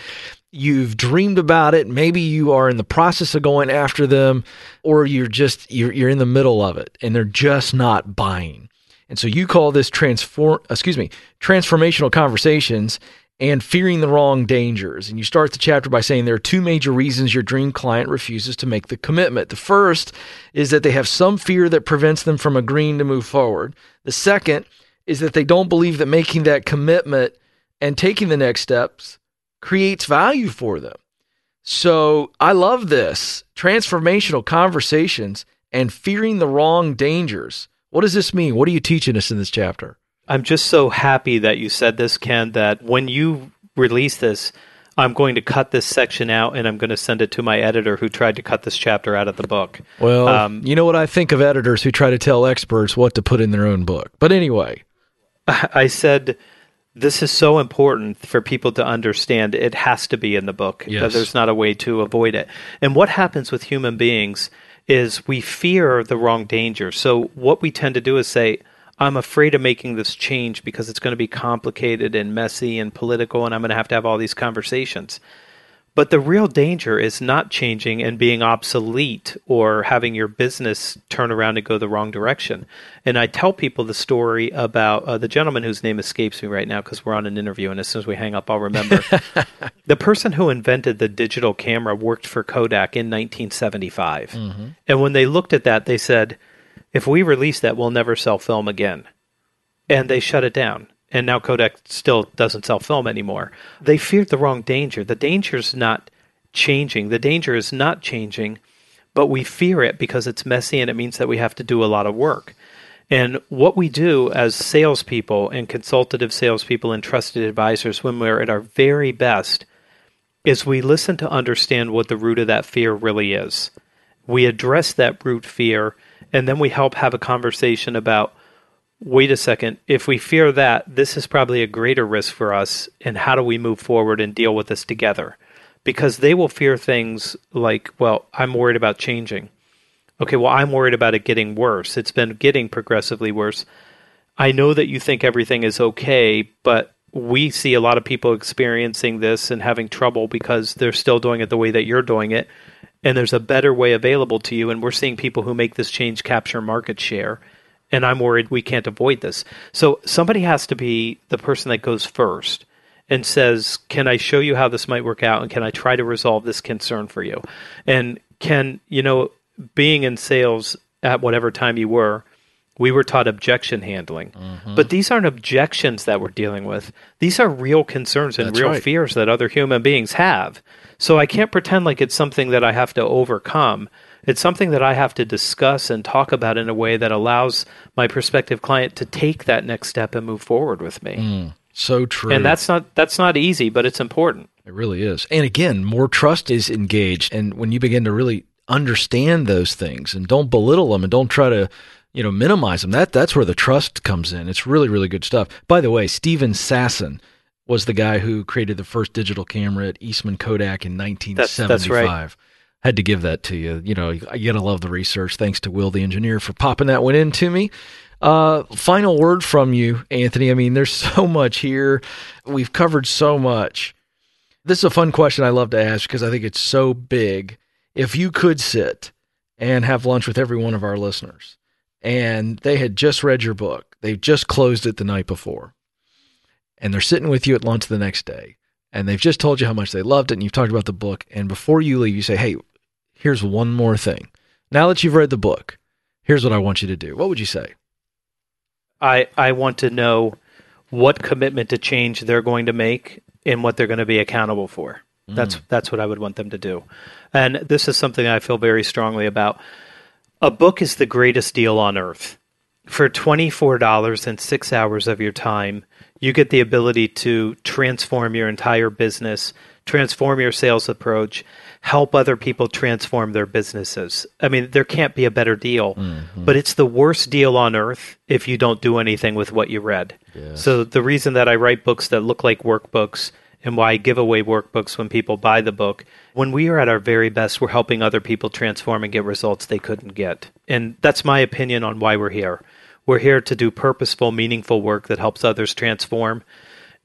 You've dreamed about it. Maybe you are in the process of going after them, or you're just you're, you're in the middle of it and they're just not buying. And so you call this transform excuse me, transformational conversations and fearing the wrong dangers. And you start the chapter by saying there are two major reasons your dream client refuses to make the commitment. The first is that they have some fear that prevents them from agreeing to move forward. The second is that they don't believe that making that commitment and taking the next steps creates value for them. So I love this transformational conversations and fearing the wrong dangers. What does this mean? What are you teaching us in this chapter? I'm just so happy that you said this, Ken, that when you release this, I'm going to cut this section out and I'm going to send it to my editor who tried to cut this chapter out of the book. Well, um, you know what I think of editors who try to tell experts what to put in their own book. But anyway, I said this is so important for people to understand. It has to be in the book. Yes. There's not a way to avoid it. And what happens with human beings is we fear the wrong danger. So what we tend to do is say, I'm afraid of making this change because it's going to be complicated and messy and political, and I'm going to have to have all these conversations. But the real danger is not changing and being obsolete or having your business turn around and go the wrong direction. And I tell people the story about uh, the gentleman whose name escapes me right now because we're on an interview, and as soon as we hang up, I'll remember. the person who invented the digital camera worked for Kodak in 1975. Mm-hmm. And when they looked at that, they said, if we release that, we'll never sell film again. And they shut it down. And now Kodak still doesn't sell film anymore. They feared the wrong danger. The danger is not changing. The danger is not changing, but we fear it because it's messy and it means that we have to do a lot of work. And what we do as salespeople and consultative salespeople and trusted advisors when we're at our very best is we listen to understand what the root of that fear really is. We address that root fear and then we help have a conversation about wait a second, if we fear that, this is probably a greater risk for us, and how do we move forward and deal with this together? Because they will fear things like, well, I'm worried about changing. Okay, well, I'm worried about it getting worse. It's been getting progressively worse. I know that you think everything is okay, but we see a lot of people experiencing this and having trouble because they're still doing it the way that you're doing it and there's a better way available to you. And we're seeing people who make this change capture market share. And I'm worried we can't avoid this. So somebody has to be the person that goes first and says, Can I show you how this might work out? And can I try to resolve this concern for you? And can, you know, being in sales at whatever time you were, we were taught objection handling. Mm-hmm. But these aren't objections that we're dealing with. These are real concerns and That's real right. fears that other human beings have. So I can't pretend like it's something that I have to overcome. It's something that I have to discuss and talk about in a way that allows my prospective client to take that next step and move forward with me. Mm, so true. And that's not that's not easy, but it's important. It really is. And again, more trust is engaged and when you begin to really understand those things and don't belittle them and don't try to you know minimize them that that's where the trust comes in it's really really good stuff by the way steven sasson was the guy who created the first digital camera at Eastman Kodak in 1975. That's, that's right. Had to give that to you. You know, you gotta love the research. Thanks to Will, the engineer, for popping that one into me. Uh, final word from you, Anthony. I mean, there's so much here. We've covered so much. This is a fun question I love to ask because I think it's so big. If you could sit and have lunch with every one of our listeners, and they had just read your book, they've just closed it the night before, and they're sitting with you at lunch the next day and they've just told you how much they loved it and you've talked about the book and before you leave you say hey here's one more thing. Now that you've read the book here's what i want you to do. What would you say? I i want to know what commitment to change they're going to make and what they're going to be accountable for. Mm. that's that's what i would want them to do. And this is something i feel very strongly about. A book is the greatest deal on earth. For $24 and six hours of your time, you get the ability to transform your entire business, transform your sales approach, help other people transform their businesses. I mean, there can't be a better deal, Mm-hmm. but it's the worst deal on earth if you don't do anything with what you read. So, the reason that I write books that look like workbooks and why I give away workbooks when people buy the book, when we are at our very best, we're helping other people transform and get results they couldn't get. And that's my opinion on why we're here. We're here to do purposeful, meaningful work that helps others transform.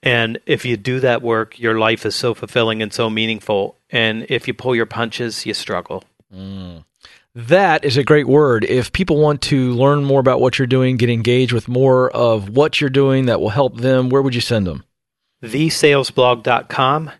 And if you do that work, your life is so fulfilling and so meaningful. And if you pull your punches, you struggle. That is a great word. If people want to learn more about what you're doing, get engaged with more of what you're doing that will help them, where would you send them? thesalesblog.com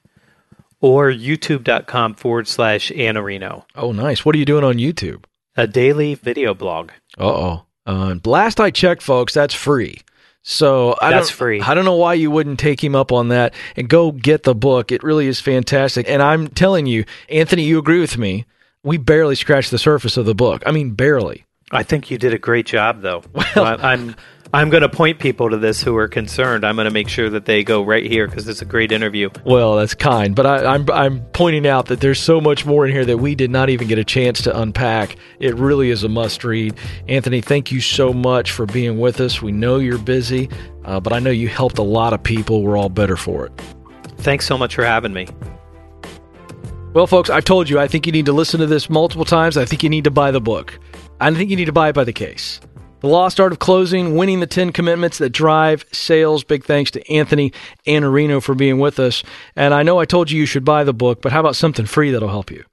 or youtube.com forward slash Iannarino, Oh, nice. What are you doing on YouTube? a daily video blog. Uh-oh. Uh Last I checked, folks, that's free. So I That's don't, free. I don't know why you wouldn't take him up on that and go get the book. It really is fantastic. And I'm telling you, Anthony, you agree with me. We barely scratched the surface of the book. I mean, barely. I think you did a great job, though. Well, I'm I'm going to point people to this who are concerned. I'm going to make sure that they go right here because it's a great interview. Well, that's kind, but I, I'm I'm pointing out that there's so much more in here that we did not even get a chance to unpack. It really is a must read. Anthony, thank you so much for being with us. We know you're busy, uh, but I know you helped a lot of people. We're all better for it. Thanks so much for having me. Well, folks, I've told you, I think you need to listen to this multiple times. I think you need to buy the book. I think you need to buy it by the case. The Lost Art of Closing, Winning the 10 Commitments That Drive Sales. Big thanks to Anthony Iannarino for being with us. And I know I told you you should buy the book, but how about something free that'll help you?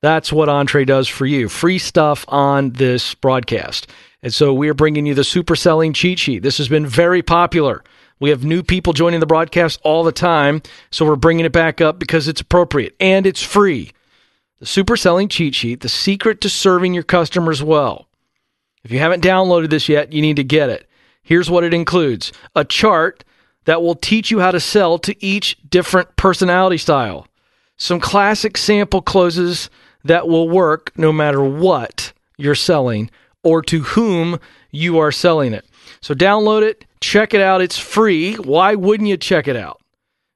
That's what Entree does for you. Free stuff on this broadcast. And so we are bringing you the super selling cheat sheet. This has been very popular. We have new people joining the broadcast all the time. So we're bringing it back up because it's appropriate and it's free. The super selling cheat sheet, the secret to serving your customers well. If you haven't downloaded this yet, you need to get it. Here's what it includes a chart that will teach you how to sell to each different personality style, some classic sample closes that will work no matter what you're selling or to whom you are selling it. So download it, check it out. It's free. Why wouldn't you check it out?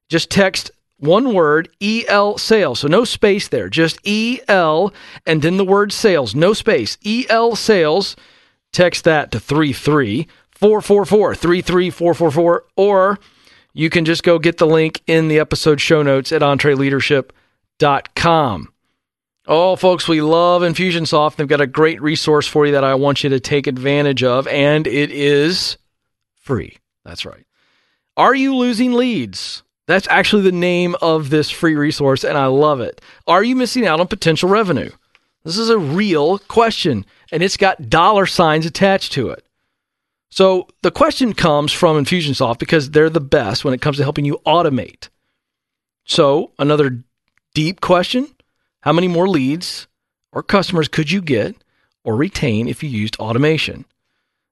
Just text one word, EL sales. So no space there, just EL and then the word sales, no space, EL sales. Text that to 33444, 33444, or you can just go get the link in the episode show notes at entreleadership.com. Oh, folks, we love Infusionsoft. They've got a great resource for you that I want you to take advantage of, and it is free. That's right. Are you losing leads? That's actually the name of this free resource, and I love it. Are you missing out on potential revenue? This is a real question, and it's got dollar signs attached to it. So the question comes from Infusionsoft because they're the best when it comes to helping you automate. So, another deep question How many more leads or customers could you get or retain if you used automation?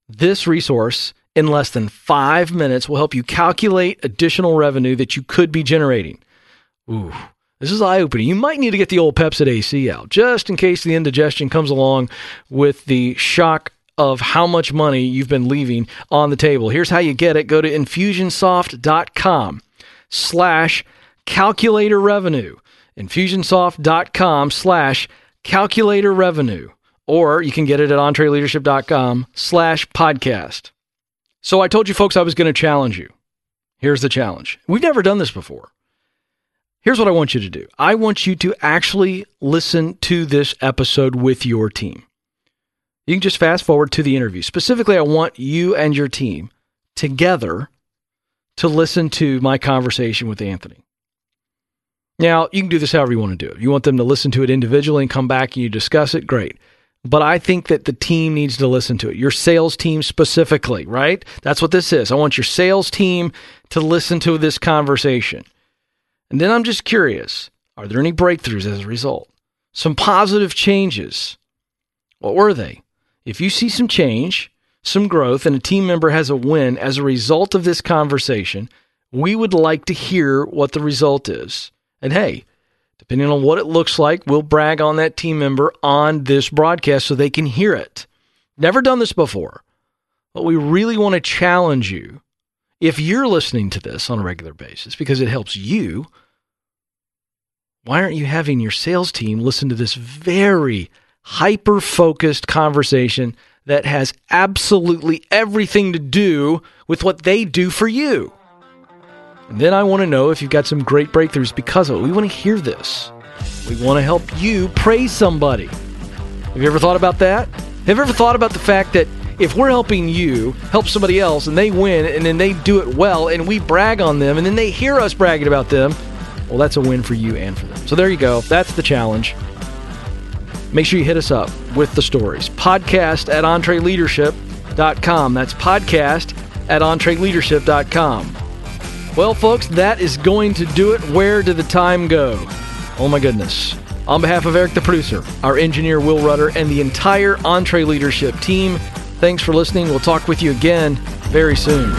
This resource in less than five minutes will help you calculate additional revenue that you could be generating. Ooh, this is eye opening. You might need to get the old Pepcid AC out just in case the indigestion comes along with the shock of how much money you've been leaving on the table. Here's how you get it. Go to infusionsoft.com slash calculator revenue. Infusionsoft.com slash calculator revenue. Or you can get it at entreleadership.com slash podcast. So I told you folks I was going to challenge you. Here's the challenge. We've never done this before. Here's what I want you to do. I want you to actually listen to this episode with your team. You can just fast forward to the interview. Specifically, I want you and your team together to listen to my conversation with Anthony. Now, you can do this however you want to do it. You want them to listen to it individually and come back and you discuss it, great. But I think that the team needs to listen to it. Your sales team specifically, right? That's what this is. I want your sales team to listen to this conversation. And then I'm just curious are there any breakthroughs as a result? Some positive changes. What were they? If you see some change, some growth, and a team member has a win as a result of this conversation, we would like to hear what the result is. And hey, depending on what it looks like, we'll brag on that team member on this broadcast so they can hear it. Never done this before. but we really want to challenge you, if you're listening to this on a regular basis because it helps you, why aren't you having your sales team listen to this very hyper focused conversation that has absolutely everything to do with what they do for you? And then I want to know if you've got some great breakthroughs because of it. We want to hear this. We want to help you praise somebody. Have you ever thought about that? Have you ever thought about the fact that if we're helping you help somebody else and they win and then they do it well and we brag on them and then they hear us bragging about them, well, that's a win for you and for them. So there you go. That's the challenge. Make sure you hit us up with the stories. Podcast at entreleadership.com. That's podcast at entreleadership.com. Well, folks, that is going to do it. Where did the time go? Oh, my goodness. On behalf of Eric, the producer, our engineer, Will Rudder, and the entire EntreLeadership team, thanks for listening. We'll talk with you again very soon.